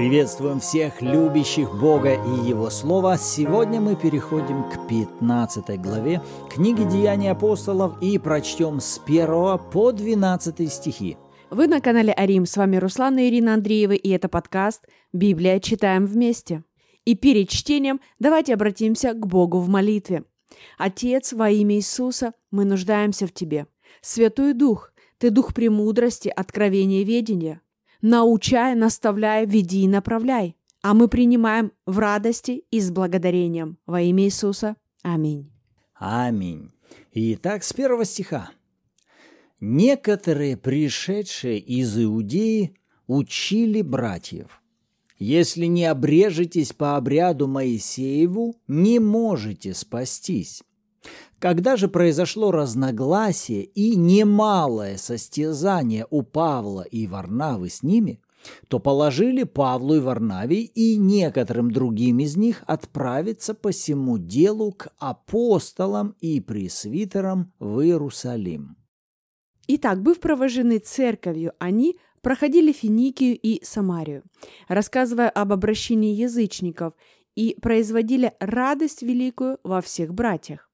Приветствуем всех любящих Бога и Его Слова. Сегодня мы переходим к 15 главе книги Деяний апостолов и прочтем с 1 по 12 стихи. Вы на канале Арим, с вами Руслан и Ирина Андреева, и это подкаст «Библия. Читаем вместе». И перед чтением давайте обратимся к Богу в молитве. Отец, во имя Иисуса, мы нуждаемся в Тебе. Святой Дух, Ты Дух премудрости, откровения, ведения – научай, наставляй, веди и направляй. А мы принимаем в радости и с благодарением. Во имя Иисуса. Аминь. Аминь. Итак, с первого стиха. Некоторые, пришедшие из Иудеи, учили братьев. Если не обрежетесь по обряду Моисееву, не можете спастись. Когда же произошло разногласие и немалое состязание у Павла и Варнавы с ними, то положили Павлу и Варнаве и некоторым другим из них отправиться по всему делу к апостолам и пресвитерам в Иерусалим. Итак, быв провожены церковью, они проходили Финикию и Самарию, рассказывая об обращении язычников и производили радость великую во всех братьях.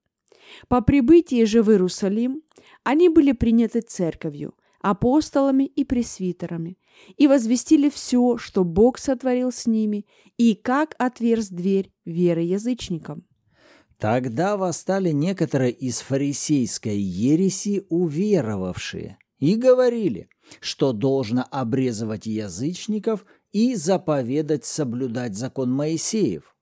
По прибытии же в Иерусалим они были приняты церковью, апостолами и пресвитерами, и возвестили все, что Бог сотворил с ними, и как отверз дверь веры язычникам. Тогда восстали некоторые из фарисейской ереси уверовавшие и говорили, что должно обрезывать язычников и заповедать соблюдать закон Моисеев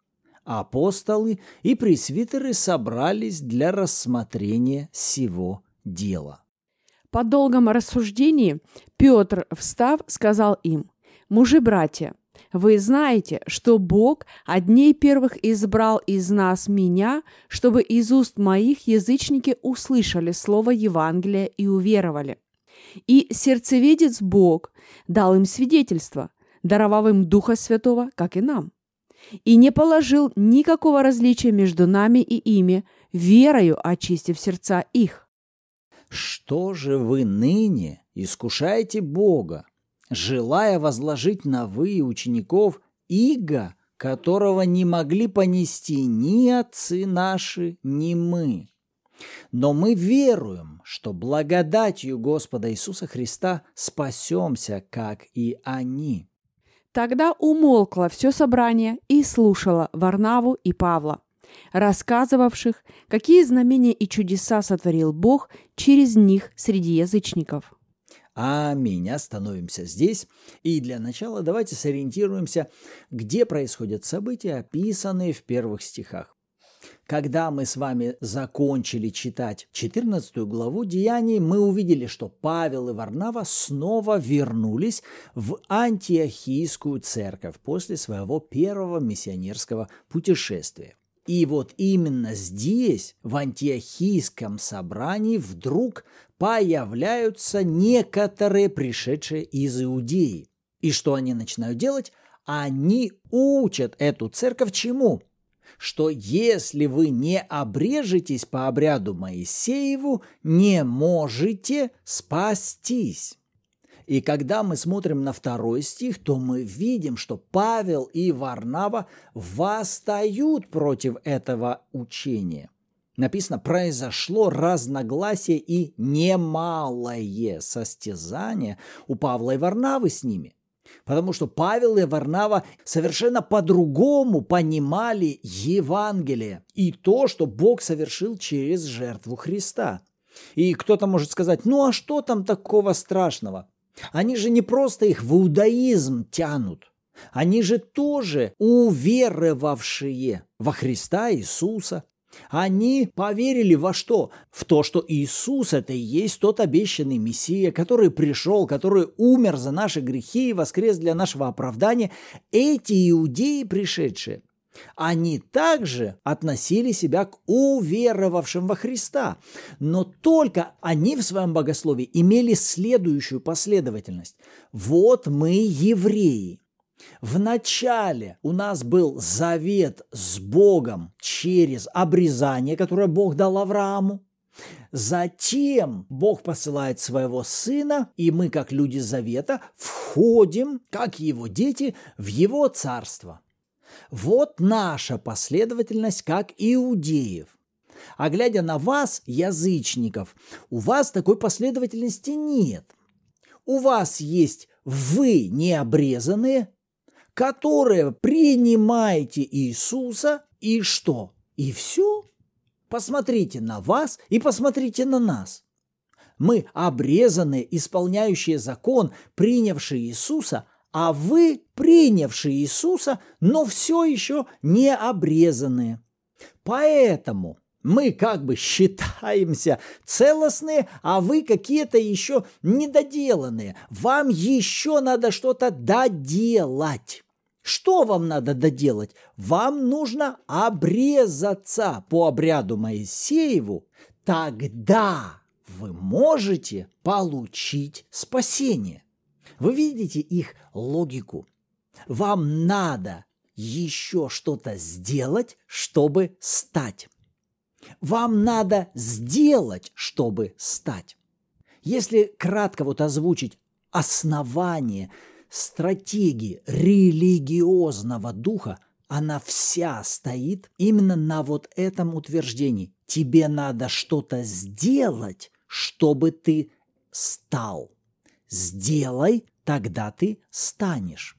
апостолы и пресвитеры собрались для рассмотрения сего дела. По долгом рассуждении Петр, встав, сказал им, «Мужи-братья, вы знаете, что Бог одней первых избрал из нас меня, чтобы из уст моих язычники услышали слово Евангелия и уверовали. И сердцеведец Бог дал им свидетельство, даровав им Духа Святого, как и нам и не положил никакого различия между нами и ими, верою очистив сердца их. Что же вы ныне искушаете Бога, желая возложить на вы учеников иго, которого не могли понести ни отцы наши, ни мы? Но мы веруем, что благодатью Господа Иисуса Христа спасемся, как и они. Тогда умолкло все собрание и слушало Варнаву и Павла, рассказывавших, какие знамения и чудеса сотворил Бог через них среди язычников. Аминь. Остановимся здесь. И для начала давайте сориентируемся, где происходят события, описанные в первых стихах. Когда мы с вами закончили читать 14 главу Деяний, мы увидели, что Павел и Варнава снова вернулись в антиохийскую церковь после своего первого миссионерского путешествия. И вот именно здесь, в антиохийском собрании, вдруг появляются некоторые пришедшие из Иудеи. И что они начинают делать? Они учат эту церковь чему? Что если вы не обрежетесь по обряду Моисееву, не можете спастись. И когда мы смотрим на второй стих, то мы видим, что Павел и Варнава восстают против этого учения. Написано, произошло разногласие и немалое состязание у Павла и Варнавы с ними – Потому что Павел и Варнава совершенно по-другому понимали Евангелие и то, что Бог совершил через жертву Христа. И кто-то может сказать, ну а что там такого страшного? Они же не просто их в иудаизм тянут. Они же тоже уверовавшие во Христа Иисуса. Они поверили во что? В то, что Иисус – это и есть тот обещанный Мессия, который пришел, который умер за наши грехи и воскрес для нашего оправдания. Эти иудеи, пришедшие, они также относили себя к уверовавшим во Христа, но только они в своем богословии имели следующую последовательность. Вот мы евреи, в начале у нас был завет с Богом через обрезание, которое Бог дал Аврааму. Затем Бог посылает своего Сына, и мы, как люди Завета, входим, как его дети, в его царство. Вот наша последовательность, как иудеев. А глядя на вас, язычников, у вас такой последовательности нет. У вас есть вы необрезанные, которые принимаете Иисуса, и что? И все? Посмотрите на вас и посмотрите на нас. Мы обрезанные, исполняющие закон, принявшие Иисуса, а вы, принявшие Иисуса, но все еще не обрезанные. Поэтому мы как бы считаемся целостные, а вы какие-то еще недоделанные. Вам еще надо что-то доделать. Что вам надо доделать? Вам нужно обрезаться по обряду Моисееву. Тогда вы можете получить спасение. Вы видите их логику. Вам надо еще что-то сделать, чтобы стать. Вам надо сделать, чтобы стать. Если кратко вот озвучить основание – стратегии религиозного духа, она вся стоит именно на вот этом утверждении. Тебе надо что-то сделать, чтобы ты стал. Сделай, тогда ты станешь.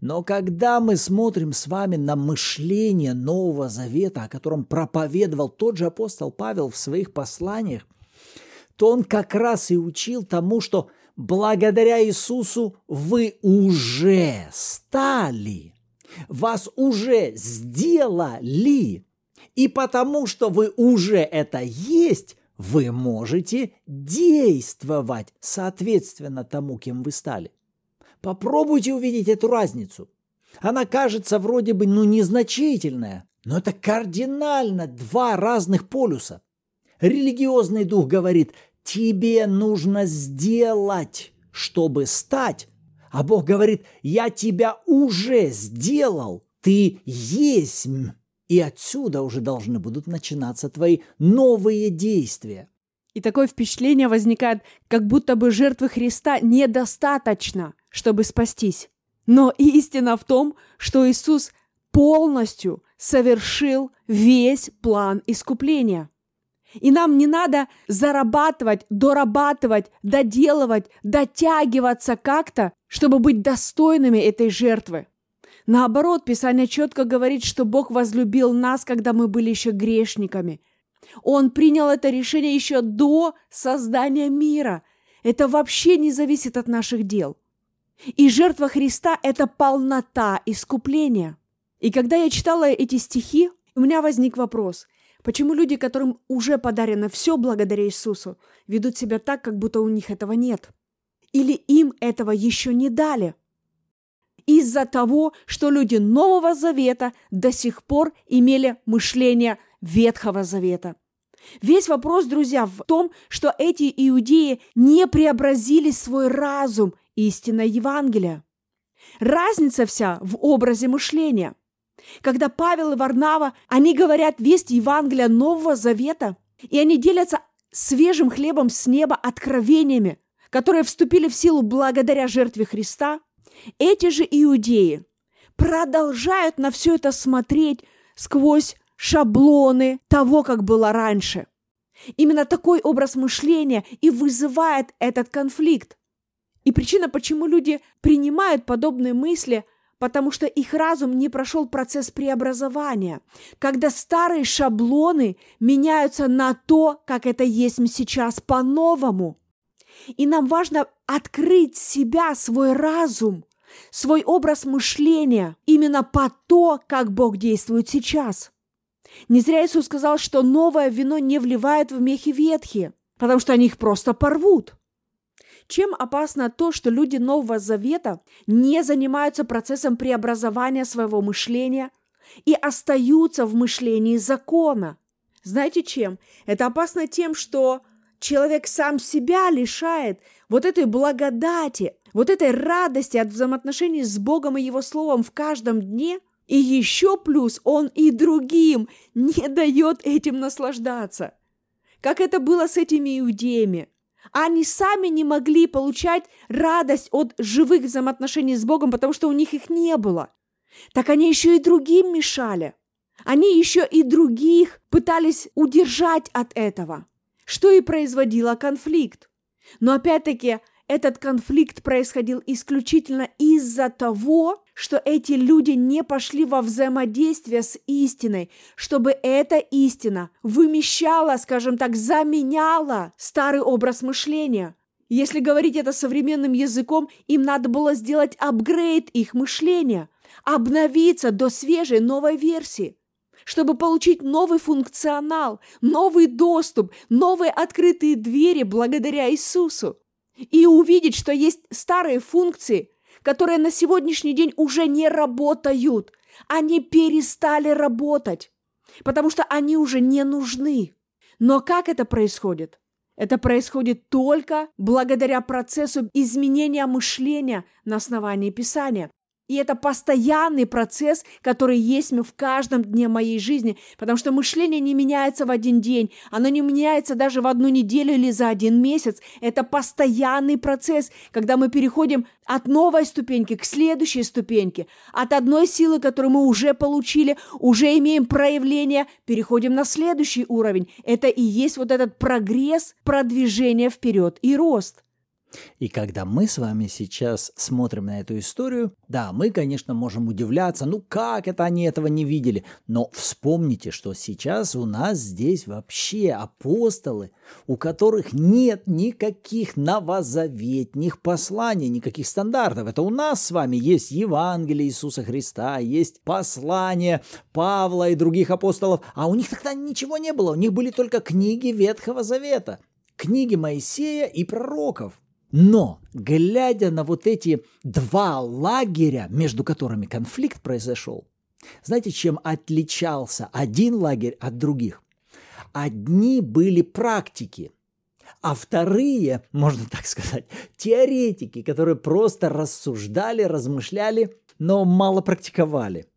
Но когда мы смотрим с вами на мышление Нового Завета, о котором проповедовал тот же апостол Павел в своих посланиях, то он как раз и учил тому, что – благодаря Иисусу вы уже стали, вас уже сделали. И потому что вы уже это есть, вы можете действовать соответственно тому, кем вы стали. Попробуйте увидеть эту разницу. Она кажется вроде бы ну незначительная, но это кардинально два разных полюса. Религиозный дух говорит, тебе нужно сделать, чтобы стать. А Бог говорит, я тебя уже сделал, ты есть. И отсюда уже должны будут начинаться твои новые действия. И такое впечатление возникает, как будто бы жертвы Христа недостаточно, чтобы спастись. Но истина в том, что Иисус полностью совершил весь план искупления – и нам не надо зарабатывать, дорабатывать, доделывать, дотягиваться как-то, чтобы быть достойными этой жертвы. Наоборот, Писание четко говорит, что Бог возлюбил нас, когда мы были еще грешниками. Он принял это решение еще до создания мира. Это вообще не зависит от наших дел. И жертва Христа – это полнота искупления. И когда я читала эти стихи, у меня возник вопрос – Почему люди, которым уже подарено все благодаря Иисусу, ведут себя так, как будто у них этого нет? Или им этого еще не дали? Из-за того, что люди Нового Завета до сих пор имели мышление Ветхого Завета. Весь вопрос, друзья, в том, что эти иудеи не преобразили свой разум истинной Евангелия. Разница вся в образе мышления – когда Павел и Варнава, они говорят весть Евангелия Нового Завета, и они делятся свежим хлебом с неба откровениями, которые вступили в силу благодаря жертве Христа, эти же иудеи продолжают на все это смотреть сквозь шаблоны того, как было раньше. Именно такой образ мышления и вызывает этот конфликт. И причина, почему люди принимают подобные мысли, потому что их разум не прошел процесс преобразования, когда старые шаблоны меняются на то, как это есть сейчас по-новому. И нам важно открыть себя, свой разум, свой образ мышления именно по то, как Бог действует сейчас. Не зря Иисус сказал, что новое вино не вливает в мехи ветхие, потому что они их просто порвут. Чем опасно то, что люди Нового Завета не занимаются процессом преобразования своего мышления и остаются в мышлении закона? Знаете чем? Это опасно тем, что человек сам себя лишает вот этой благодати, вот этой радости от взаимоотношений с Богом и Его Словом в каждом дне, и еще плюс он и другим не дает этим наслаждаться – как это было с этими иудеями. Они сами не могли получать радость от живых взаимоотношений с Богом, потому что у них их не было. Так они еще и другим мешали. Они еще и других пытались удержать от этого, что и производило конфликт. Но опять-таки этот конфликт происходил исключительно из-за того, что эти люди не пошли во взаимодействие с истиной, чтобы эта истина вымещала, скажем так, заменяла старый образ мышления. Если говорить это современным языком, им надо было сделать апгрейд их мышления, обновиться до свежей новой версии чтобы получить новый функционал, новый доступ, новые открытые двери благодаря Иисусу. И увидеть, что есть старые функции, которые на сегодняшний день уже не работают. Они перестали работать, потому что они уже не нужны. Но как это происходит? Это происходит только благодаря процессу изменения мышления на основании Писания. И это постоянный процесс, который есть в каждом дне моей жизни, потому что мышление не меняется в один день, оно не меняется даже в одну неделю или за один месяц. Это постоянный процесс, когда мы переходим от новой ступеньки к следующей ступеньке, от одной силы, которую мы уже получили, уже имеем проявление, переходим на следующий уровень. Это и есть вот этот прогресс, продвижение вперед и рост. И когда мы с вами сейчас смотрим на эту историю, да, мы, конечно, можем удивляться, ну как это они этого не видели, но вспомните, что сейчас у нас здесь вообще апостолы, у которых нет никаких новозаветних посланий, никаких стандартов. Это у нас с вами есть Евангелие Иисуса Христа, есть послания Павла и других апостолов, а у них тогда ничего не было, у них были только книги Ветхого Завета, книги Моисея и пророков. Но, глядя на вот эти два лагеря, между которыми конфликт произошел, знаете, чем отличался один лагерь от других? Одни были практики, а вторые, можно так сказать, теоретики, которые просто рассуждали, размышляли, но мало практиковали.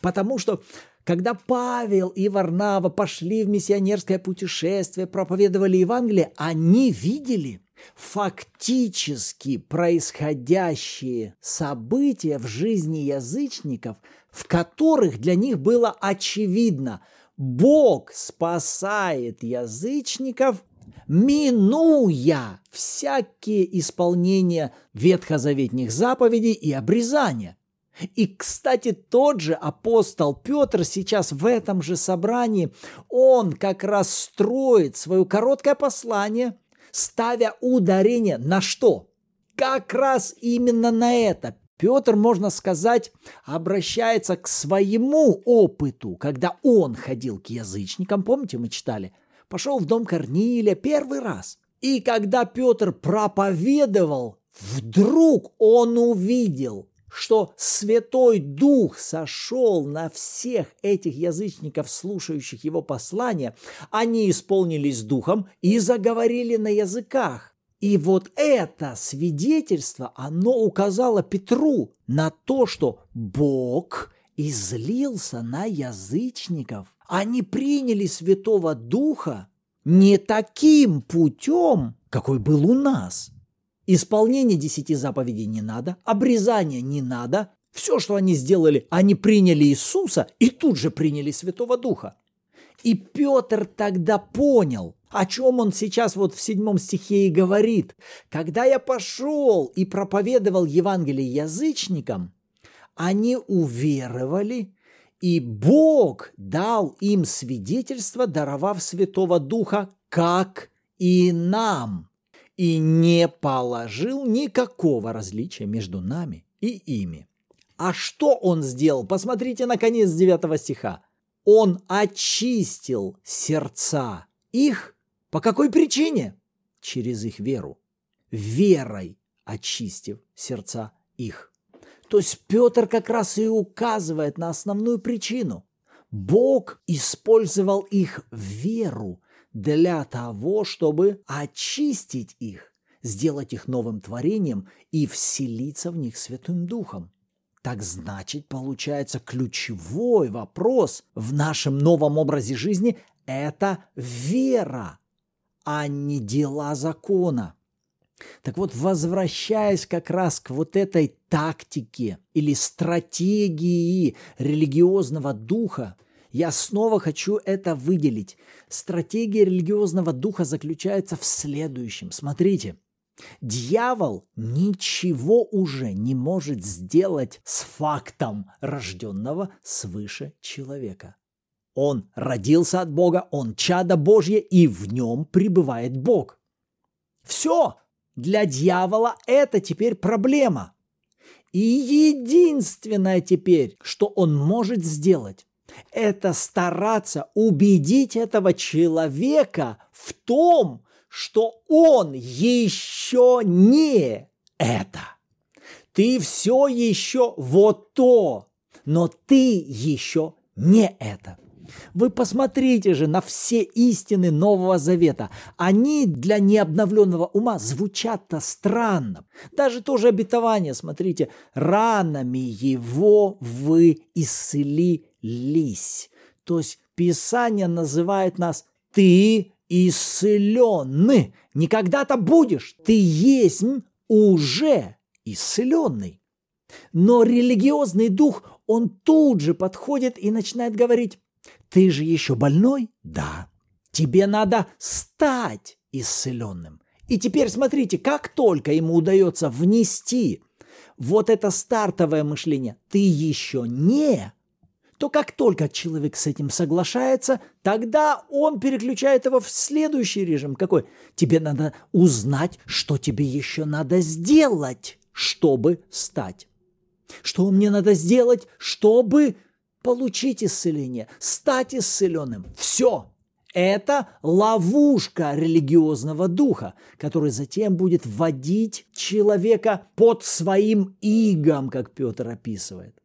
Потому что когда Павел и Варнава пошли в миссионерское путешествие, проповедовали Евангелие, они видели, фактически происходящие события в жизни язычников, в которых для них было очевидно, Бог спасает язычников, минуя всякие исполнения ветхозаветных заповедей и обрезания. И, кстати, тот же апостол Петр сейчас в этом же собрании, он как раз строит свое короткое послание – ставя ударение на что? Как раз именно на это. Петр, можно сказать, обращается к своему опыту, когда он ходил к язычникам, помните, мы читали, пошел в дом Корнилия первый раз. И когда Петр проповедовал, вдруг он увидел, что Святой Дух сошел на всех этих язычников, слушающих его послания, они исполнились Духом и заговорили на языках. И вот это свидетельство, оно указало Петру на то, что Бог излился на язычников. Они приняли Святого Духа не таким путем, какой был у нас – Исполнение десяти заповедей не надо, обрезания не надо. Все, что они сделали, они приняли Иисуса и тут же приняли Святого Духа. И Петр тогда понял, о чем он сейчас вот в седьмом стихе и говорит. Когда я пошел и проповедовал Евангелие язычникам, они уверовали, и Бог дал им свидетельство, даровав Святого Духа, как и нам и не положил никакого различия между нами и ими. А что он сделал? Посмотрите на конец 9 стиха. Он очистил сердца их. По какой причине? Через их веру. Верой очистив сердца их. То есть Петр как раз и указывает на основную причину. Бог использовал их веру для того, чтобы очистить их, сделать их новым творением и вселиться в них Святым Духом. Так значит, получается, ключевой вопрос в нашем новом образе жизни – это вера. а не дела закона. Так вот, возвращаясь как раз к вот этой тактике или стратегии религиозного духа, я снова хочу это выделить. Стратегия религиозного духа заключается в следующем. Смотрите, дьявол ничего уже не может сделать с фактом рожденного свыше человека. Он родился от Бога, он чадо Божье, и в нем пребывает Бог. Все, для дьявола это теперь проблема. И единственное теперь, что он может сделать, это стараться убедить этого человека в том, что он еще не это. Ты все еще вот то, но ты еще не это. Вы посмотрите же на все истины Нового Завета. Они для необновленного ума звучат-то странно. Даже тоже обетование, смотрите, ранами его вы исцелились. То есть Писание называет нас «ты исцеленный». Не когда-то будешь, ты есть уже исцеленный. Но религиозный дух, он тут же подходит и начинает говорить, ты же еще больной? Да. Тебе надо стать исцеленным. И теперь смотрите, как только ему удается внести вот это стартовое мышление, ты еще не, то как только человек с этим соглашается, тогда он переключает его в следующий режим. Какой? Тебе надо узнать, что тебе еще надо сделать, чтобы стать. Что мне надо сделать, чтобы получить исцеление, стать исцеленным. Все. Это ловушка религиозного духа, который затем будет вводить человека под своим игом, как Петр описывает.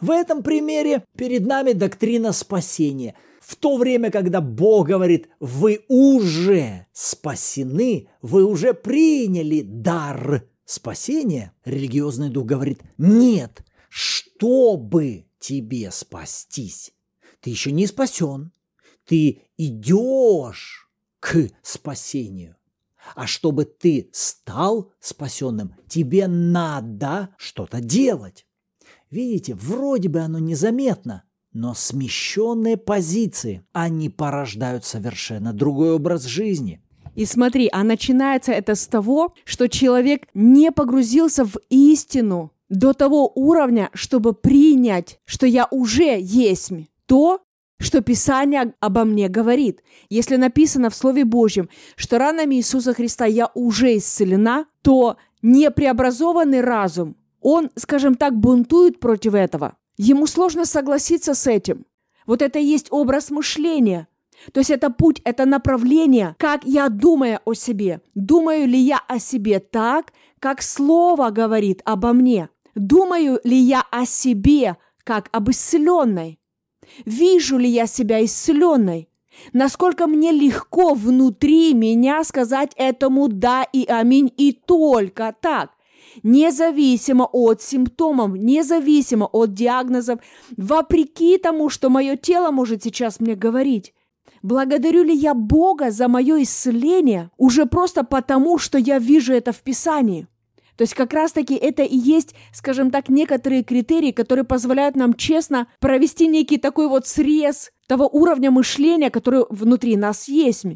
В этом примере перед нами доктрина спасения. В то время, когда Бог говорит, вы уже спасены, вы уже приняли дар спасения, религиозный дух говорит, нет, чтобы тебе спастись. Ты еще не спасен. Ты идешь к спасению. А чтобы ты стал спасенным, тебе надо что-то делать. Видите, вроде бы оно незаметно, но смещенные позиции, они порождают совершенно другой образ жизни. И смотри, а начинается это с того, что человек не погрузился в истину, до того уровня, чтобы принять, что я уже есть то, что Писание обо мне говорит. Если написано в Слове Божьем, что ранами Иисуса Христа я уже исцелена, то непреобразованный разум, он, скажем так, бунтует против этого. Ему сложно согласиться с этим. Вот это и есть образ мышления. То есть это путь, это направление, как я думаю о себе. Думаю ли я о себе так, как Слово говорит обо мне? Думаю ли я о себе, как об исцеленной? Вижу ли я себя исцеленной? Насколько мне легко внутри меня сказать этому «да» и «аминь» и только так, независимо от симптомов, независимо от диагнозов, вопреки тому, что мое тело может сейчас мне говорить. Благодарю ли я Бога за мое исцеление уже просто потому, что я вижу это в Писании? То есть как раз-таки это и есть, скажем так, некоторые критерии, которые позволяют нам честно провести некий такой вот срез того уровня мышления, который внутри нас есть.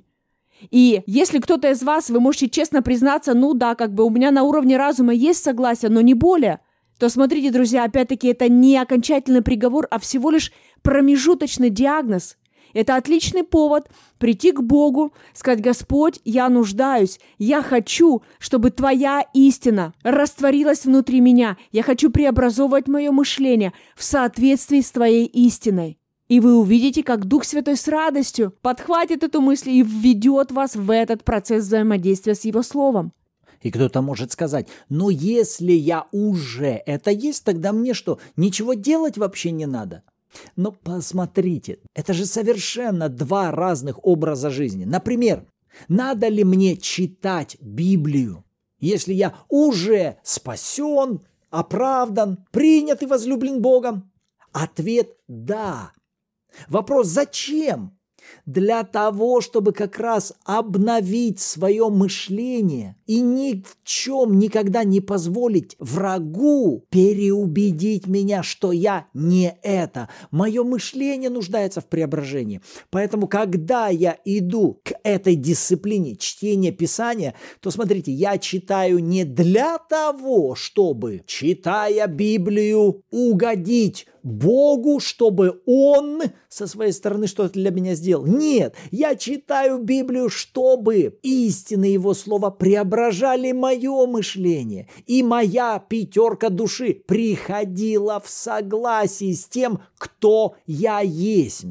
И если кто-то из вас, вы можете честно признаться, ну да, как бы у меня на уровне разума есть согласие, но не более, то смотрите, друзья, опять-таки это не окончательный приговор, а всего лишь промежуточный диагноз – это отличный повод прийти к Богу, сказать, Господь, я нуждаюсь, я хочу, чтобы Твоя истина растворилась внутри меня. Я хочу преобразовывать мое мышление в соответствии с Твоей истиной. И вы увидите, как Дух Святой с радостью подхватит эту мысль и введет вас в этот процесс взаимодействия с Его Словом. И кто-то может сказать, ну если я уже это есть, тогда мне что, ничего делать вообще не надо? Но посмотрите, это же совершенно два разных образа жизни. Например, надо ли мне читать Библию, если я уже спасен, оправдан, принят и возлюблен Богом? Ответ – да. Вопрос – зачем? для того, чтобы как раз обновить свое мышление и ни в чем никогда не позволить врагу переубедить меня, что я не это. Мое мышление нуждается в преображении. Поэтому, когда я иду к этой дисциплине чтения Писания, то смотрите, я читаю не для того, чтобы, читая Библию, угодить Богу, чтобы Он со своей стороны что-то для меня сделал. Нет, я читаю Библию, чтобы истины Его Слова преображали мое мышление. И моя пятерка души приходила в согласии с тем, кто я есть.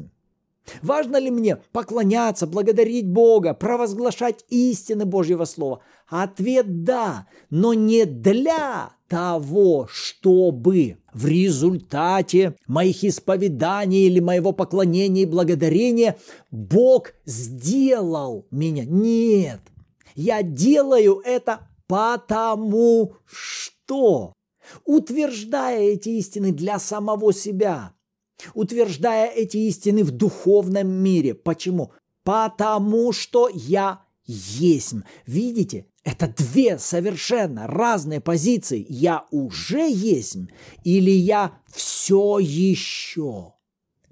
Важно ли мне поклоняться, благодарить Бога, провозглашать истины Божьего Слова? Ответ – да, но не для того, чтобы в результате моих исповеданий или моего поклонения и благодарения Бог сделал меня. Нет, я делаю это потому что, утверждая эти истины для самого себя, утверждая эти истины в духовном мире. Почему? Потому что я есть. Видите, это две совершенно разные позиции. Я уже есть или я все еще.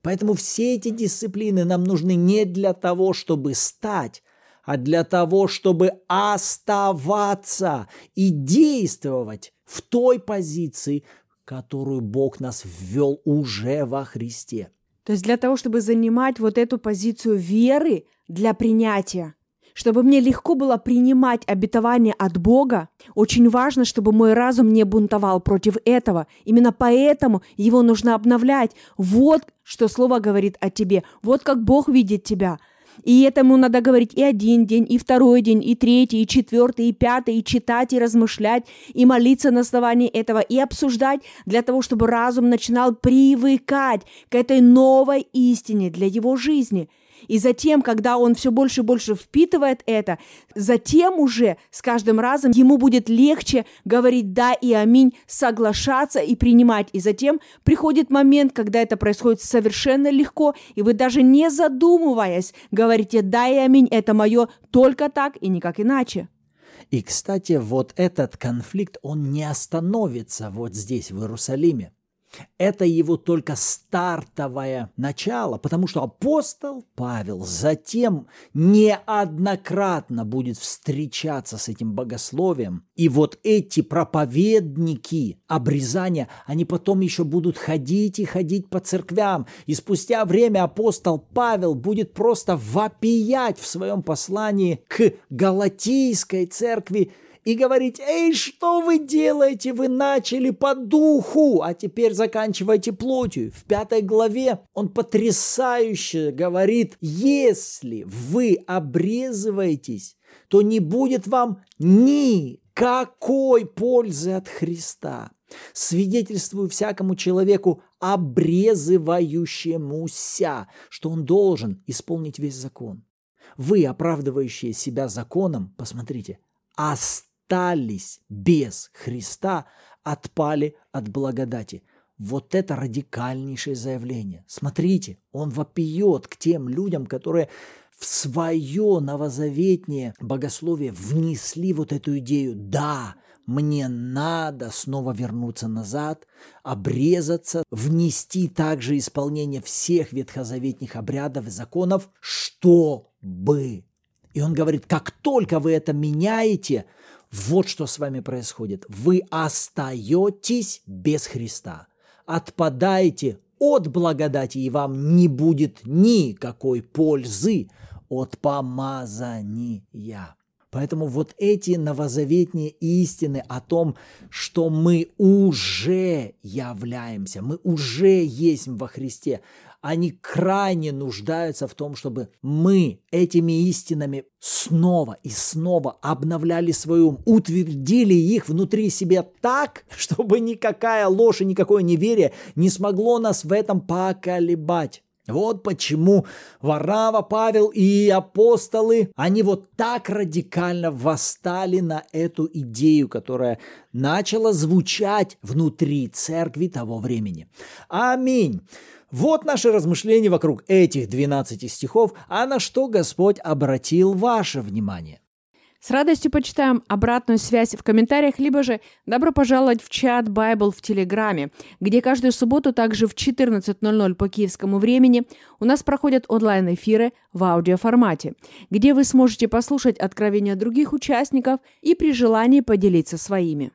Поэтому все эти дисциплины нам нужны не для того, чтобы стать, а для того, чтобы оставаться и действовать в той позиции, которую Бог нас ввел уже во Христе. То есть для того, чтобы занимать вот эту позицию веры для принятия, чтобы мне легко было принимать обетование от Бога, очень важно, чтобы мой разум не бунтовал против этого. Именно поэтому его нужно обновлять. Вот что Слово говорит о тебе. Вот как Бог видит тебя. И этому надо говорить и один день, и второй день, и третий, и четвертый, и пятый, и читать, и размышлять, и молиться на основании этого, и обсуждать для того, чтобы разум начинал привыкать к этой новой истине для его жизни – и затем, когда он все больше и больше впитывает это, затем уже с каждым разом ему будет легче говорить «да» и «аминь», соглашаться и принимать. И затем приходит момент, когда это происходит совершенно легко, и вы даже не задумываясь говорите «да» и «аминь», это мое только так и никак иначе. И, кстати, вот этот конфликт, он не остановится вот здесь, в Иерусалиме. Это его только стартовое начало, потому что апостол Павел затем неоднократно будет встречаться с этим богословием. И вот эти проповедники обрезания, они потом еще будут ходить и ходить по церквям. И спустя время апостол Павел будет просто вопиять в своем послании к Галатийской церкви и говорить, эй, что вы делаете? Вы начали по духу, а теперь заканчиваете плотью. В пятой главе он потрясающе говорит, если вы обрезываетесь, то не будет вам никакой пользы от Христа. Свидетельствую всякому человеку, обрезывающемуся, что он должен исполнить весь закон. Вы, оправдывающие себя законом, посмотрите, оставьте остались без Христа, отпали от благодати. Вот это радикальнейшее заявление. Смотрите, он вопиет к тем людям, которые в свое новозаветнее богословие внесли вот эту идею. Да, мне надо снова вернуться назад, обрезаться, внести также исполнение всех ветхозаветных обрядов и законов, чтобы. И он говорит, как только вы это меняете, вот что с вами происходит. Вы остаетесь без Христа. Отпадаете от благодати, и вам не будет никакой пользы от помазания. Поэтому вот эти новозаветные истины о том, что мы уже являемся, мы уже есть во Христе, они крайне нуждаются в том, чтобы мы этими истинами снова и снова обновляли свой ум, утвердили их внутри себя так, чтобы никакая ложь и никакое неверие не смогло нас в этом поколебать. Вот почему Варава, Павел и апостолы, они вот так радикально восстали на эту идею, которая начала звучать внутри церкви того времени. Аминь. Вот наши размышления вокруг этих 12 стихов, а на что Господь обратил ваше внимание. С радостью почитаем обратную связь в комментариях, либо же добро пожаловать в чат Bible в Телеграме, где каждую субботу также в 14.00 по киевскому времени у нас проходят онлайн-эфиры в аудиоформате, где вы сможете послушать откровения других участников и при желании поделиться своими.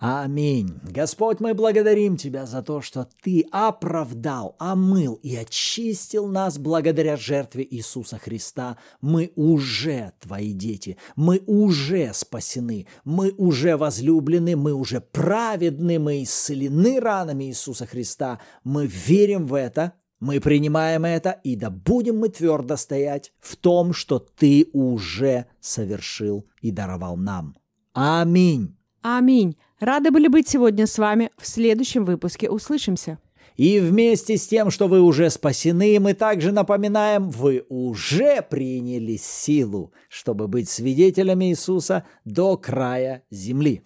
Аминь. Господь, мы благодарим Тебя за то, что Ты оправдал, омыл и очистил нас благодаря жертве Иисуса Христа. Мы уже Твои дети, мы уже спасены, мы уже возлюблены, мы уже праведны, мы исцелены ранами Иисуса Христа. Мы верим в это, мы принимаем это, и да будем мы твердо стоять в том, что Ты уже совершил и даровал нам. Аминь. Аминь. Рады были быть сегодня с вами. В следующем выпуске услышимся. И вместе с тем, что вы уже спасены, мы также напоминаем, вы уже приняли силу, чтобы быть свидетелями Иисуса до края земли.